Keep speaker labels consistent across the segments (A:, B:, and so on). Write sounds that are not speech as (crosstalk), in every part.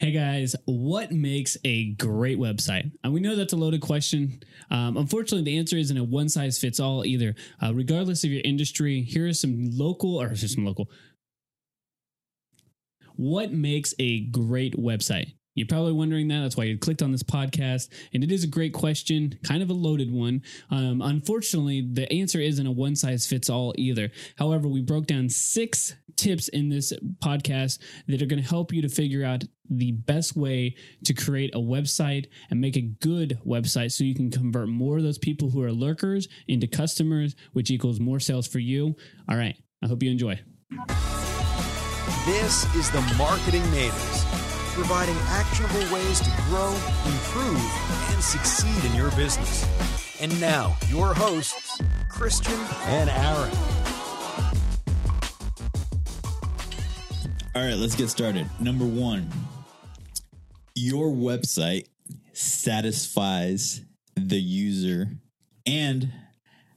A: Hey guys, what makes a great website? And we know that's a loaded question. Um, unfortunately, the answer isn't a one size fits all either. Uh, regardless of your industry, here are some local or some local. What makes a great website? You're probably wondering that. That's why you clicked on this podcast. And it is a great question, kind of a loaded one. Um, unfortunately, the answer isn't a one size fits all either. However, we broke down six tips in this podcast that are going to help you to figure out the best way to create a website and make a good website so you can convert more of those people who are lurkers into customers, which equals more sales for you. All right. I hope you enjoy.
B: This is the Marketing Natives, providing actionable ways to grow, improve, and succeed in your business. And now, your hosts, Christian and Aaron.
C: All right, let's get started. Number one, your website satisfies the user and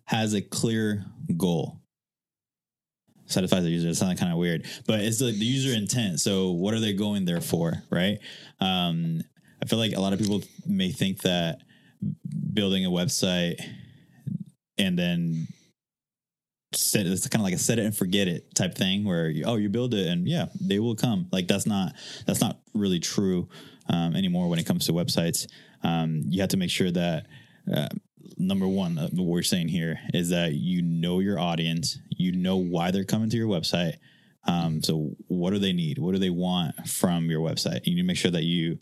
C: has a clear goal. Satisfies the user. It sounds kind of weird, but it's like the user intent. So, what are they going there for, right? Um, I feel like a lot of people may think that building a website and then set it's kind of like a set it and forget it type thing where you, oh you build it and yeah they will come like that's not that's not really true um, anymore when it comes to websites um, you have to make sure that uh, number one uh, what we're saying here is that you know your audience you know why they're coming to your website. Um, so what do they need? What do they want from your website? You need to make sure that you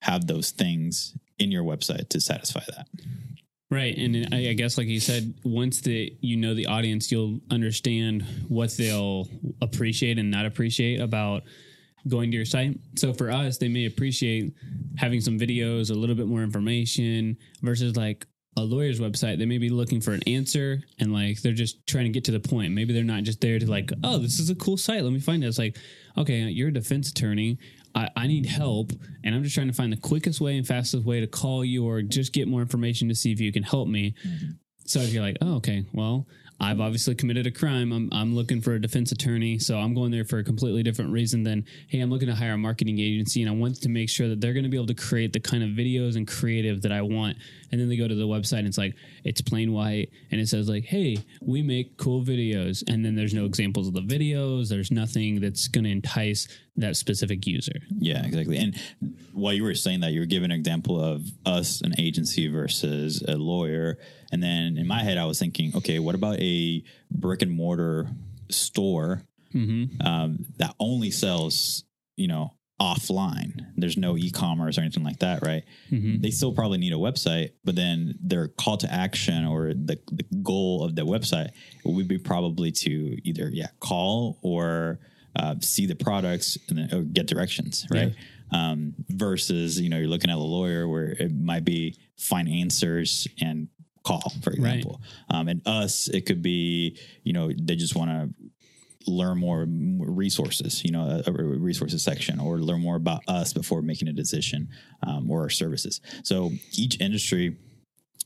C: have those things in your website to satisfy that.
A: Right, and I guess, like you said, once the you know the audience, you'll understand what they'll appreciate and not appreciate about going to your site. So for us, they may appreciate having some videos, a little bit more information, versus like a lawyer's website. They may be looking for an answer and like they're just trying to get to the point. Maybe they're not just there to like, oh, this is a cool site. Let me find it. It's like, okay, you're a defense attorney. I, I need help and I'm just trying to find the quickest way and fastest way to call you or just get more information to see if you can help me. Mm-hmm. So if you're like, oh, okay, well, I've obviously committed a crime. I'm, I'm looking for a defense attorney. So I'm going there for a completely different reason than, hey, I'm looking to hire a marketing agency and I want to make sure that they're going to be able to create the kind of videos and creative that I want. And then they go to the website and it's like, it's plain white. And it says, like, hey, we make cool videos. And then there's no examples of the videos. There's nothing that's going to entice that specific user.
C: Yeah, exactly. And while you were saying that, you were giving an example of us, an agency versus a lawyer. And then in my head, I was thinking, okay, what about a brick and mortar store mm-hmm. um, that only sells, you know, offline? There's no e-commerce or anything like that, right? Mm-hmm. They still probably need a website, but then their call to action or the, the goal of the website would be probably to either yeah call or uh, see the products and then get directions, right? Yeah. Um, versus you know you're looking at a lawyer where it might be find answers and call, for example. Right. Um, and us, it could be, you know, they just want to learn more resources, you know, a, a, resources section or learn more about us before making a decision um, or our services. So each industry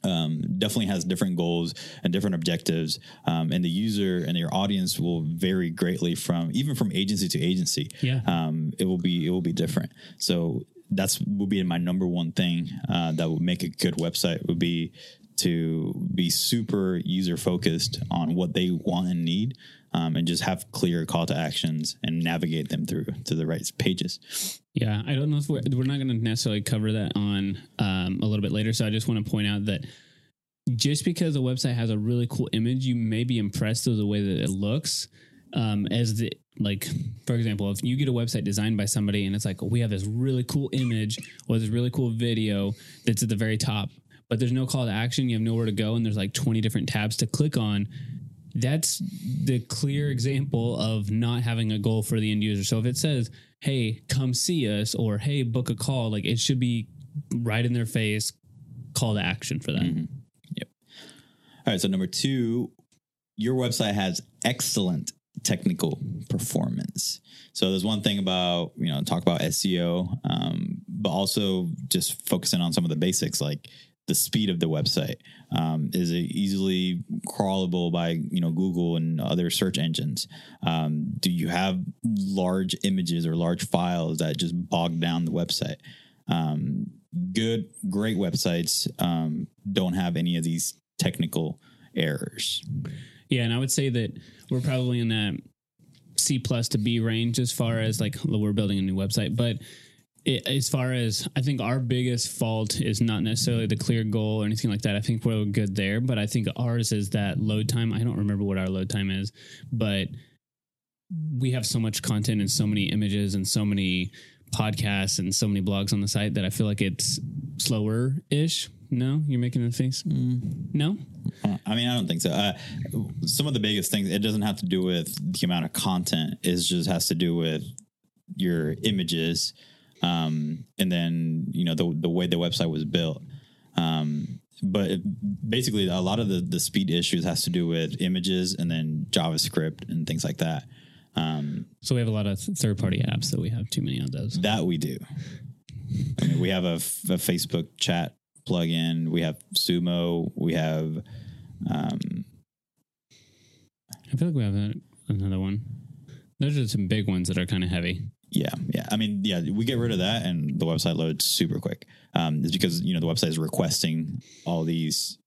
C: um, definitely has different goals and different objectives, um, and the user and your audience will vary greatly from even from agency to agency.
A: Yeah,
C: um, it will be it will be different. So that's will be my number one thing uh, that would make a good website would be to be super user focused on what they want and need um, and just have clear call to actions and navigate them through to the right pages.
A: Yeah, I don't know if we're, we're not going to necessarily cover that on um, a little bit later. So I just want to point out that just because a website has a really cool image, you may be impressed with the way that it looks. Um, as the like, for example, if you get a website designed by somebody and it's like, we have this really cool image or this really cool video that's at the very top, but there's no call to action. You have nowhere to go, and there's like 20 different tabs to click on. That's the clear example of not having a goal for the end user. So if it says, hey, come see us, or hey, book a call, like it should be right in their face, call to action for that. Mm-hmm.
C: Yep. All right. So, number two, your website has excellent technical performance. So there's one thing about you know talk about SEO, um, but also just focusing on some of the basics like the speed of the website. Um, is it easily crawlable by you know Google and other search engines? Um, do you have large images or large files that just bog down the website? Um, good, great websites um, don't have any of these technical errors.
A: Yeah, and I would say that we're probably in that C plus to B range as far as like we're building a new website, but as far as I think our biggest fault is not necessarily the clear goal or anything like that. I think we're good there, but I think ours is that load time. I don't remember what our load time is, but we have so much content and so many images and so many podcasts and so many blogs on the site that I feel like it's slower ish. No, you're making the face. Mm. No,
C: I mean, I don't think so. Uh, some of the biggest things it doesn't have to do with the amount of content; it just has to do with your images, um, and then you know the the way the website was built. Um, but basically, a lot of the the speed issues has to do with images and then JavaScript and things like that. Um,
A: so we have a lot of third party apps that we have too many of those.
C: That we do. I mean, we have a, a Facebook chat plugin. We have Sumo. We have. Um,
A: I feel like we have another one. Those are some big ones that are kind of heavy.
C: Yeah, yeah. I mean, yeah, we get rid of that, and the website loads super quick. Um, it's because you know the website is requesting all these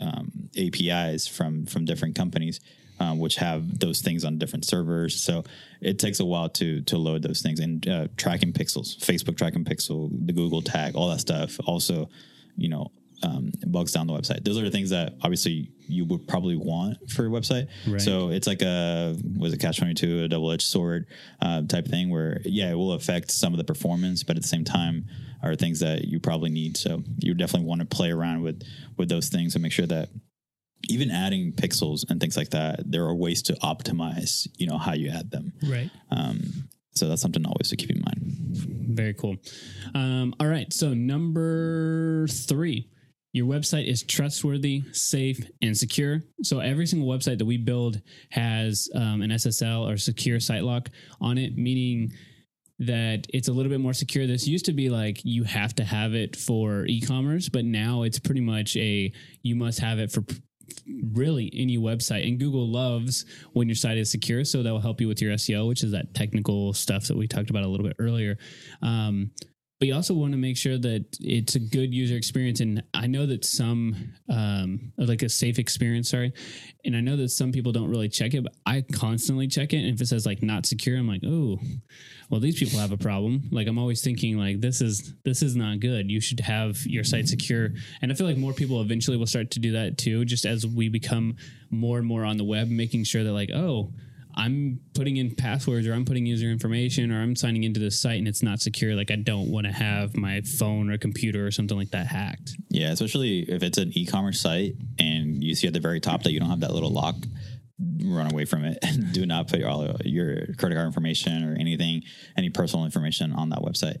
C: um, APIs from from different companies, um, which have those things on different servers. So it takes a while to to load those things and uh, tracking pixels, Facebook tracking pixel, the Google tag, all that stuff. Also, you know, um, bugs down the website. Those are the things that obviously you would probably want for a website. Right. So it's like a was it catch twenty two, a double edged sword uh, type thing where yeah, it will affect some of the performance, but at the same time are things that you probably need. So you definitely want to play around with with those things and make sure that even adding pixels and things like that, there are ways to optimize, you know, how you add them.
A: Right.
C: Um, so that's something always to keep in mind.
A: Very cool. Um, all right. So number three, your website is trustworthy, safe, and secure. So every single website that we build has um, an SSL or secure site lock on it, meaning that it's a little bit more secure. This used to be like you have to have it for e-commerce, but now it's pretty much a you must have it for really any website. And Google loves when your site is secure, so that will help you with your SEO, which is that technical stuff that we talked about a little bit earlier. Um, but you also want to make sure that it's a good user experience. And I know that some, um, like a safe experience, sorry. And I know that some people don't really check it, but I constantly check it. And if it says like not secure, I'm like, oh, well, these people have a problem. Like I'm always thinking like this is this is not good. You should have your site secure. And I feel like more people eventually will start to do that too, just as we become more and more on the web, making sure that like, oh, I'm putting in passwords or I'm putting user information or I'm signing into this site and it's not secure. Like I don't want to have my phone or computer or something like that hacked.
C: Yeah, especially if it's an e-commerce site and you see at the very top that you don't have that little lock. Run away from it. (laughs) Do not put all your credit card information or anything, any personal information on that website.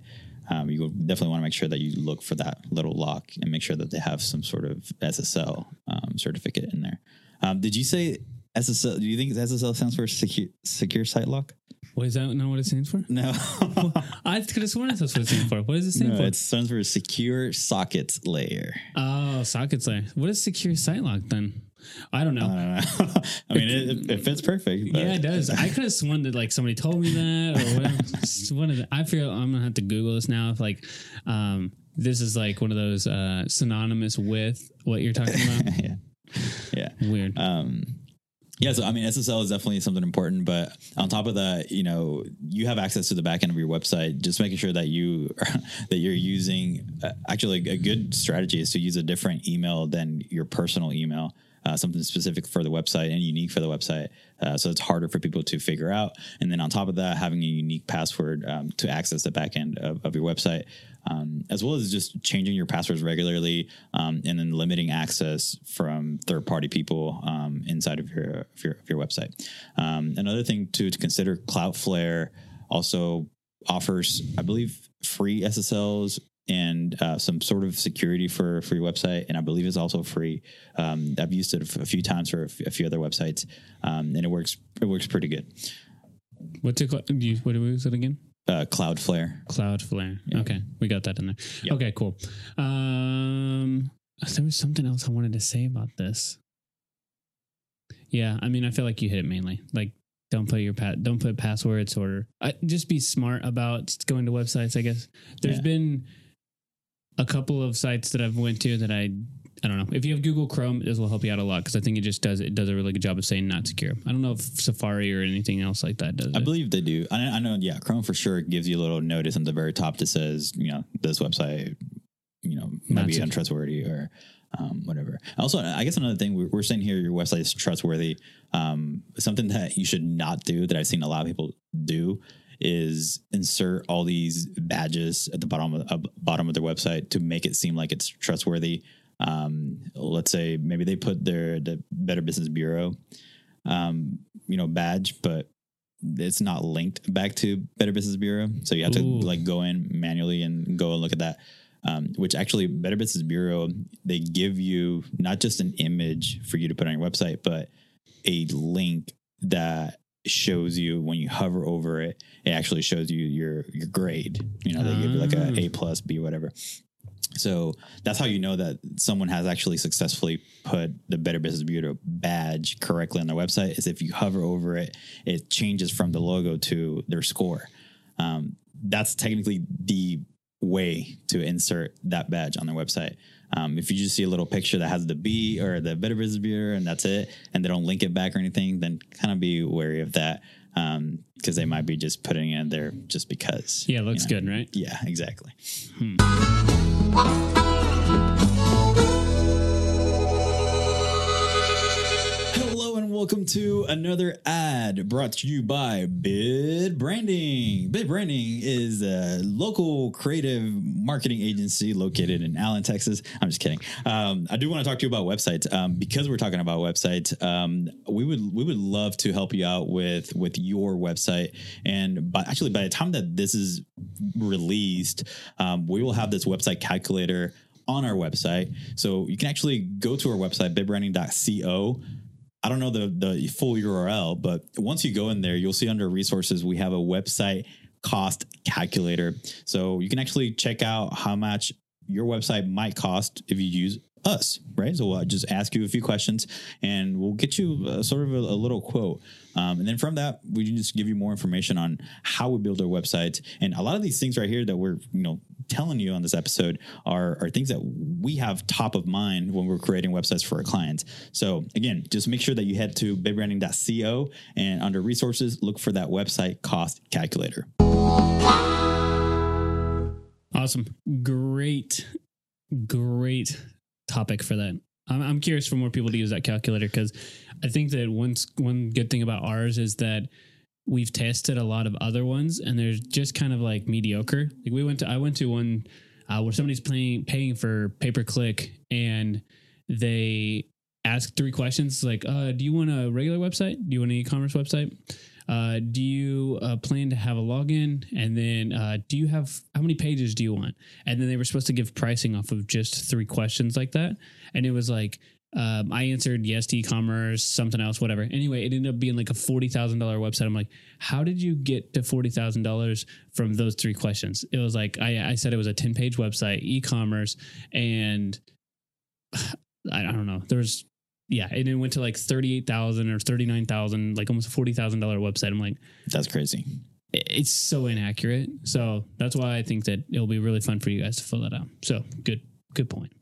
C: Um, you definitely want to make sure that you look for that little lock and make sure that they have some sort of SSL um, certificate in there. Um, did you say SSL. Do you think SSL stands for secure, secure site lock?
A: What is that not what it stands for?
C: No. (laughs)
A: I could have sworn that's what it stands for. What does it stand no, for?
C: It stands for secure sockets layer.
A: Oh, sockets layer. What is secure site lock then? I don't know. I,
C: don't know. (laughs) I mean, it, it, fits perfect.
A: But. Yeah, it does. (laughs) I could have sworn that like somebody told me that or whatever. one of the, I feel I'm gonna have to Google this now. If like, um, this is like one of those uh, synonymous with what you're talking about.
C: yeah. Yeah.
A: Weird.
C: Um, yeah, so I mean, SSL is definitely something important, but on top of that, you know, you have access to the back end of your website. Just making sure that you (laughs) that you're using uh, actually a good strategy is to use a different email than your personal email. Uh, something specific for the website and unique for the website. Uh, so it's harder for people to figure out. And then on top of that, having a unique password um, to access the backend of, of your website um, as well as just changing your passwords regularly um, and then limiting access from third party people um, inside of your, of your, of your website. Um, another thing to, to consider Cloudflare also offers, I believe, free SSLs and uh, some sort of security for for your website, and I believe it's also free. Um, I've used it a few times for a few other websites, um, and it works. It works pretty good.
A: What's it? What was it again?
C: Uh, Cloudflare.
A: Cloudflare. Yeah. Okay, we got that in there. Yep. Okay, cool. Um, there was something else I wanted to say about this. Yeah, I mean, I feel like you hit it mainly. Like, don't put your pat, don't put passwords or uh, just be smart about going to websites. I guess there's
C: Yeah.
A: been a couple of sites that I've went to that I I don't know. If you have Google Chrome, this will help you out a lot because I think it just does it does a really good job of saying not secure. I don't know if Safari or anything else like that does.
C: I
A: it.
C: believe they do. I, I know, yeah, Chrome for sure gives you a little notice on the very top that says, you know, this website, you know, might be untrustworthy or um, whatever. Also, I guess another thing we're, we're saying here, your website is trustworthy. Um, something that you should not do that I've seen a lot of people do is insert all these badges at the bottom of uh, bottom of their website to make it seem like it's trustworthy. Um, let's say maybe they put their the Better Business Bureau, um, you know, badge, but it's not linked back to Better Business Bureau. So you have to like go in manually and go and look at that. Um, which actually Better Business Bureau, they give you not just an image for you to put on your website, but a link that shows you when you hover over it, it actually shows you your your grade. You know, they give you like a A plus, B, whatever. So that's how you know that someone has actually successfully put the Better Business Bureau badge correctly on their website. Is if you hover over it, it changes from the logo to their score. Um, that's technically the way to insert that badge on their website. Um, if you just see a little picture that has the B or the Better Business Bureau and that's it, and they don't link it back or anything, then kind of be wary of that Um, because they might be just putting it in there just because.
A: yeah, it looks
C: you know?
A: good, right?
C: Yeah, exactly. Hello welcome to another ad brought to you by Bit Branding. Bit Branding is a local creative marketing agency located in Allen, Texas. I'm just kidding. Um, I do want to talk to you about websites um, because we're talking about websites. Um, we would we would love to help you out with with your website. And by, actually, by the time that this is released, um, we will have this website calculator on our website. So you can actually go to our website, bitbranding.co. I don't know the the full URL, but once you go in there, you'll see under resources we have a website cost calculator. So you can actually check out how much your website might cost if you use us, right? So we'll just ask you a few questions and we'll get you uh sort of a, a little quote. Um, and then from that, we can just give you more information on how we build our websites. And a lot of these things right here that we're, you know, telling you on this episode are, are things that we have top of mind when we're creating websites for our clients. So again, just make sure that you head to bitbranding.co and under resources, look for that website cost calculator.
A: Awesome. Great, great topic for that. I'm, I'm curious for more people to use that calculator because I think that one, one good thing about ours is that we've tested a lot of other ones and they're just kind of like mediocre. Like we went to, I went to one uh, where somebody's paying, paying for pay per click and they ask three questions like, uh, do you want a regular website? Do you want an e-commerce website? Uh, do you uh, plan to have a login? And then, uh, do you have how many pages do you want? And then they were supposed to give pricing off of just three questions like that. And it was like, um, I answered yes to e-commerce, something else, whatever. Anyway, it ended up being like a forty thousand dollar website. I'm like, how did you get to forty thousand dollars from those three questions? It was like I, I said it was a ten page website, e-commerce, and (sighs) I, I don't know. There was yeah, and it went to like thirty eight thousand or thirty nine thousand, like almost a forty thousand dollar website. I'm like,
C: That's crazy.
A: it's so inaccurate. So that's why I think that it'll be really fun for you guys to fill that out. So good, good point.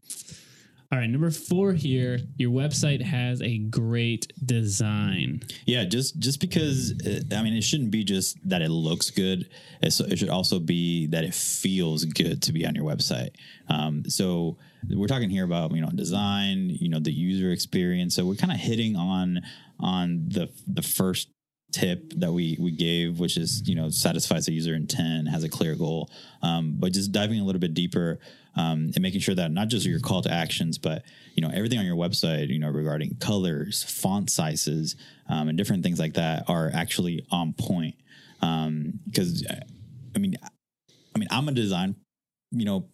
A: All right, number four here. Your website has a great design.
C: Yeah, just just because uh, I mean, it shouldn't be just that it looks good. It's, it should also be that it feels good to be on your website. Um, so we're talking here about you know design, you know the user experience. So we're kind of hitting on on the the first tip that we we gave, which is you know satisfies the user intent, has a clear goal. Um, but just diving a little bit deeper um, and making sure that not just your call to actions, but you know everything on your website, you know regarding colors, font sizes, um, and different things like that are actually on point. Because I mean, I mean, I'm a design, you know,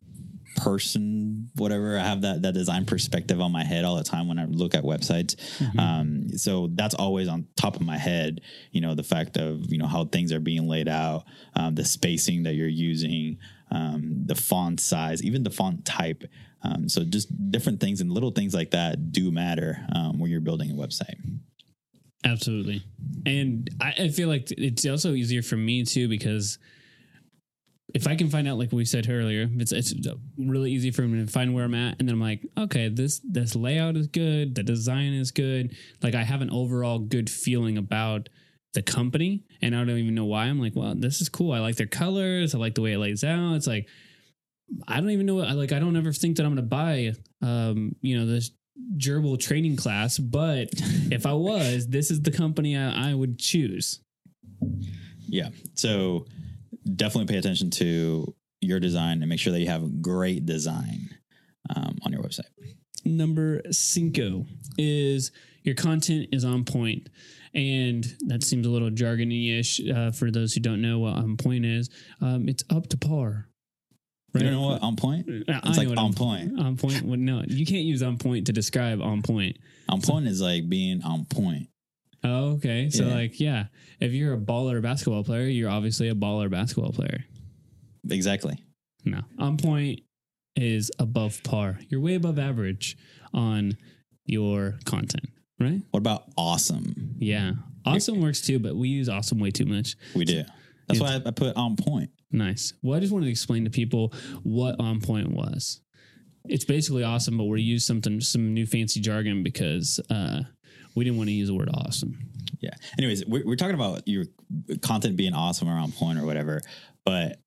C: person, whatever. I have that that design perspective on my head all the time when I look at websites. Um, so that's always on top of my head. You know, the fact of you know how things are being laid out, um, the spacing that you're using. Um, the font size, even the font type. Um, so just different things and little things like that do matter um, when you're building a website.
A: Absolutely. And I, I feel like it's also easier for me too because if I can find out, like we said earlier, it's it's really easy for me to find where I'm at, and then I'm like, okay, this this layout is good, the design is good, like I have an overall good feeling about the company, and I don't even know why. I'm like, well, this is cool. I like their colors. I like the way it lays out. It's like I don't even know. What, like I don't ever think that I'm going to buy, um, you know, this gerbil training class, but (laughs) if I was, this is the company I, I would choose.
C: Yeah. So definitely pay attention to your design and make sure that you have great design um, on your website.
A: Number cinco is your content is on point. And that seems a little jargony ish uh, for those who don't know what on point is. Um, it's up to par.
C: Right? You know what on point?
A: Uh,
C: It's like on point.
A: On point. Well, no, you can't use on point to describe on point.
C: On point is like being on point.
A: Oh, okay. So,
C: Yeah.
A: like, yeah, if you're a baller basketball player, you're obviously a baller basketball player.
C: Exactly.
A: No, on point is above par. You're way above average on your content, right?
C: What about awesome?
A: Yeah. Awesome works too, but we use awesome way too much.
C: We do. That's why I I put on point.
A: Nice. Well, I just wanted to explain to people what on point was. It's basically awesome, but we used something, some new fancy jargon because uh, we didn't want to use the word awesome.
C: Yeah. Anyways, we're, we're talking about your content being awesome or on point or whatever, but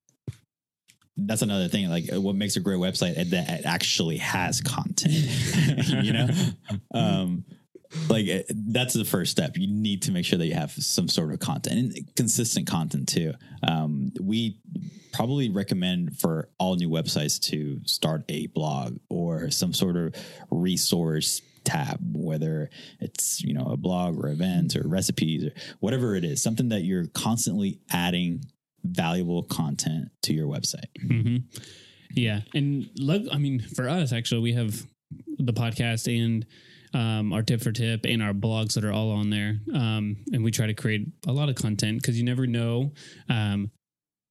C: that's another thing. Like, what makes a great website that it actually has content. (laughs) you know, (laughs) um, like it- that's the first step. You need to make sure that you have some sort of content and consistent content too. Um, we probably recommend for all new websites to start a blog or some sort of resource tab, whether it's you know a blog or events or recipes or whatever it is, something that you're constantly adding valuable content to your website.
A: hmm Yeah, and look, I mean, for us, actually, we have the podcast and um, our tip for tip and our blogs that are all on there, um, and we try to create a lot of content because you never know um,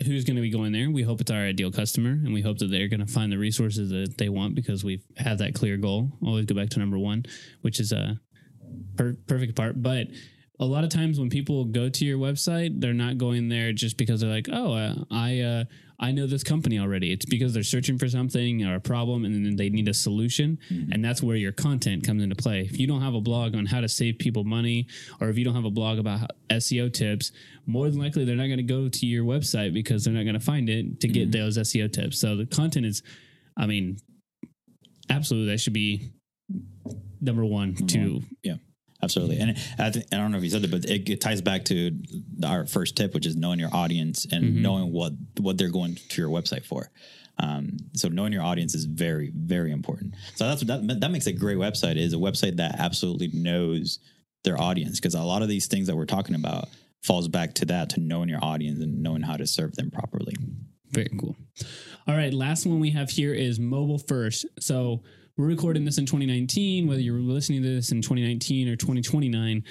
A: who's going to be going there. We hope it's our ideal customer, and we hope that they're going to find the resources that they want because we've that clear goal. Always go back to number one, which is a per- perfect part, but a lot of times when people go to your website, they're not going there just because they're like, "Oh, uh, I uh, I know this company already." It's because they're searching for something or a problem, and then they need a solution, mm-hmm. and that's where your content comes into play. If you don't have a blog on how to save people money, or if you don't have a blog about SEO tips, more than likely they're not going to go to your website because they're not going to find it to get mm-hmm. those SEO tips. So the content is, I mean, absolutely that should be number one to
C: Yeah, absolutely. And I, th- I don't know if you said it, but it, it ties back to our first tip, which is knowing your audience and knowing what what they're going to your website for. Um, so knowing your audience is very very important. So that's what that that makes a great website is a website that absolutely knows their audience because a lot of these things that we're talking about falls back to that to knowing your audience and knowing how to serve them properly.
A: Very cool. All right, last one we have here is mobile first. So we're recording this in 2019. Whether you're listening to this in 2019 or 2029,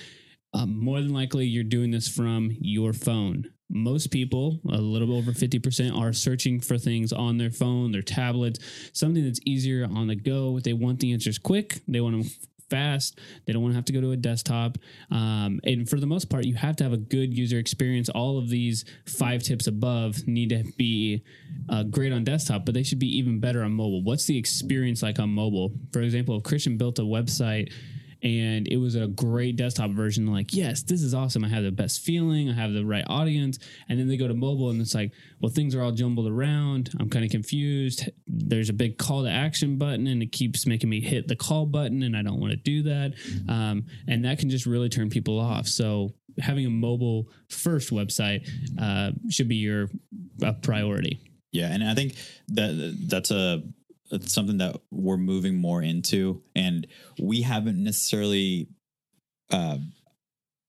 A: um, more than likely you're doing this from your phone. Most people, a little over 50%, are searching for things on their phone, their tablets, something that's easier on the go. They want the answers quick. They want them fast. They don't want to have to go to a desktop. Um, and for the most part, you have to have a good user experience. All of these five tips above need to be uh, great on desktop, but they should be even better on mobile. What's the experience like on mobile? For example, if Christian built a website and it was a great desktop version, like, yes, this is awesome. I have the best feeling. I have the right audience. And then they go to mobile and it's like, well, things are all jumbled around. I'm kind of confused. There's a big call to action button and it keeps making me hit the call button and I don't want to do that. Um, and that can just really turn people off. So having a mobile first website uh, should be your uh, priority.
C: Yeah, and I think that that's a it's something that we're moving more into, and we haven't necessarily, uh,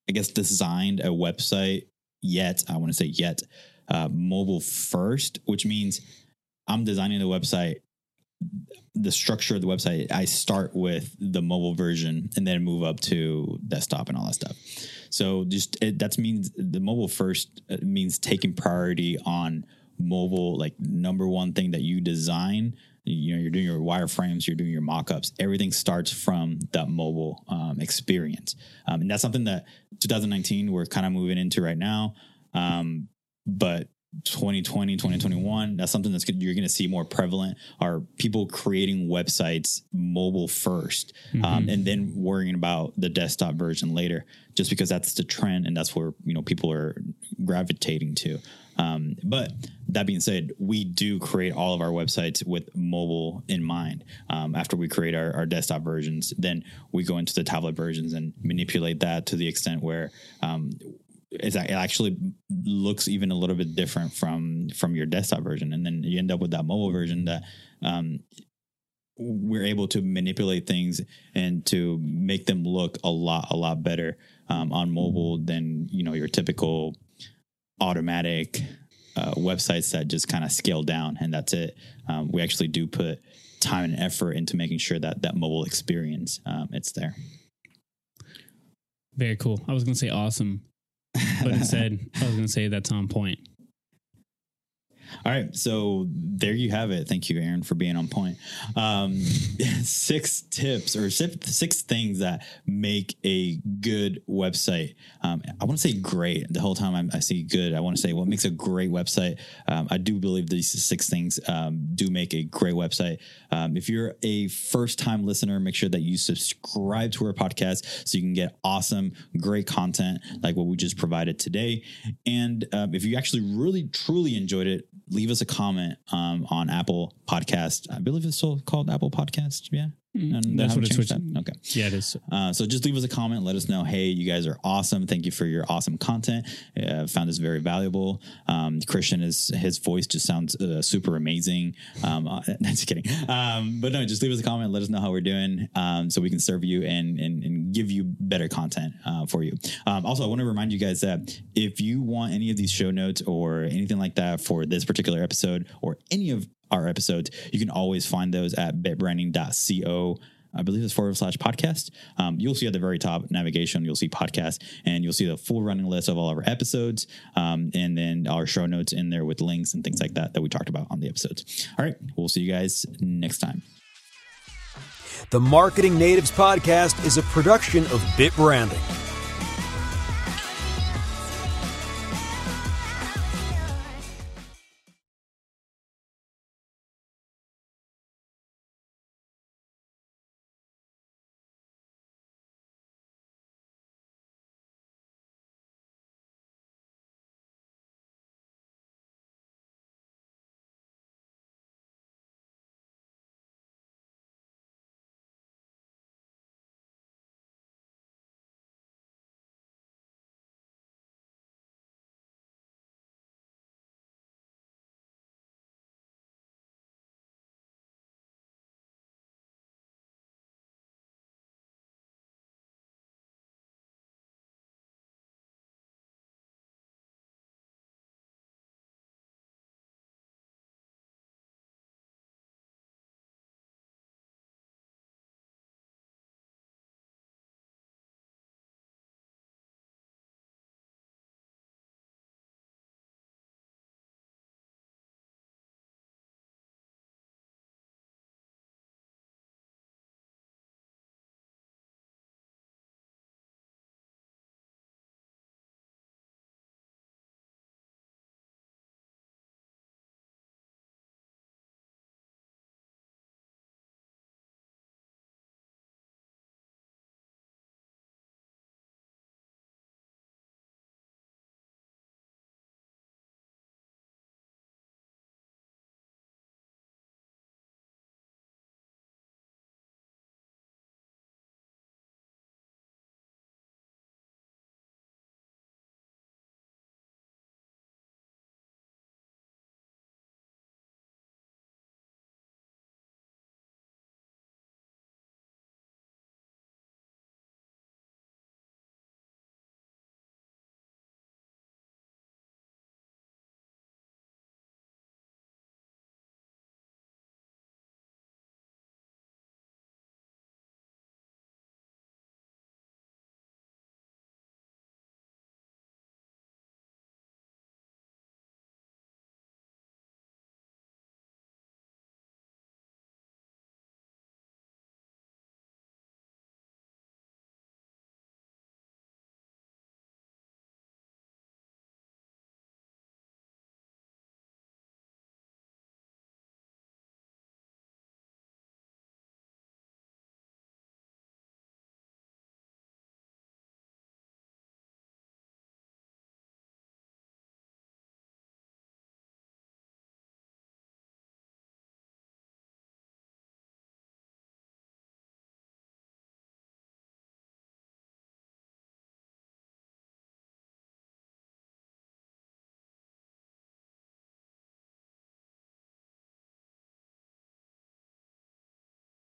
C: I guess, designed a website yet. I want to say yet, uh, mobile first, which means I'm designing the website. The structure of the website, I start with the mobile version and then move up to desktop and all that stuff. So just it, that means the mobile first uh, means taking priority on mobile like number one thing that you design you know you're doing your wireframes you're doing your mock-ups everything starts from that mobile um, experience. Um, and that's something that 2019 we're kind of moving into right now. Um, but 2020 2021 that's something that's good you're going to see more prevalent are people creating websites mobile 1st um, and then worrying about the desktop version later just because that's the trend and that's where you know people are gravitating to um, but that being said we do create all of our websites with mobile in mind. Um, after we create our, our desktop versions then we go into the tablet versions and manipulate that to the extent where um, it actually looks even a little bit different from from your desktop version. And then you end up with that mobile version that um, we're able to manipulate things and to make them look a lot a lot better um, on mobile than you know your typical automatic uh, websites that just kind of scale down and that's it um, we actually do put time and effort into making sure that that mobile experience um, it's there
A: Very cool. I was going to say awesome, but (laughs) instead I was going to say that's on point.
C: All right, so there you have it. Thank you, Aaron, for being on point. Um, (laughs) six tips or six, things that make a good website. Um, I want to say great. The whole time I, I see good, I want to say what makes a great website. Um, I do believe these six things um, do make a great website. Um, if you're a first time listener, make sure that you subscribe to our podcast so you can get awesome, great content like what we just provided today. And um, if you actually really truly enjoyed it, leave us a comment um, on Apple Podcast. I believe it's still called Apple Podcast. Yeah. And
A: Mm, That's what it's switched.
C: that? Okay.
A: Yeah, it is.
C: Uh, so just leave us a comment. Let us know. Hey, you guys are awesome. Thank you for your awesome content. Uh, found this very valuable. Um, Christian is his voice just sounds uh, super amazing. Um, (laughs) uh, just kidding. Um, but no, just leave us a comment. Let us know how we're doing, um, so we can serve you and and, and give you better content uh, for you. Um, also, I want to remind you guys that if you want any of these show notes or anything like that for this particular episode or any of our episodes, you can always find those at bitbranding.co. I believe it's forward slash podcast. Um, you'll see at the very top navigation, you'll see podcast, and you'll see the full running list of all of our episodes, um, and then our show notes in there with links and things like that that we talked about on the episodes. All right, we'll see you guys next time.
B: The Marketing Natives Podcast is a production of Bit Branding.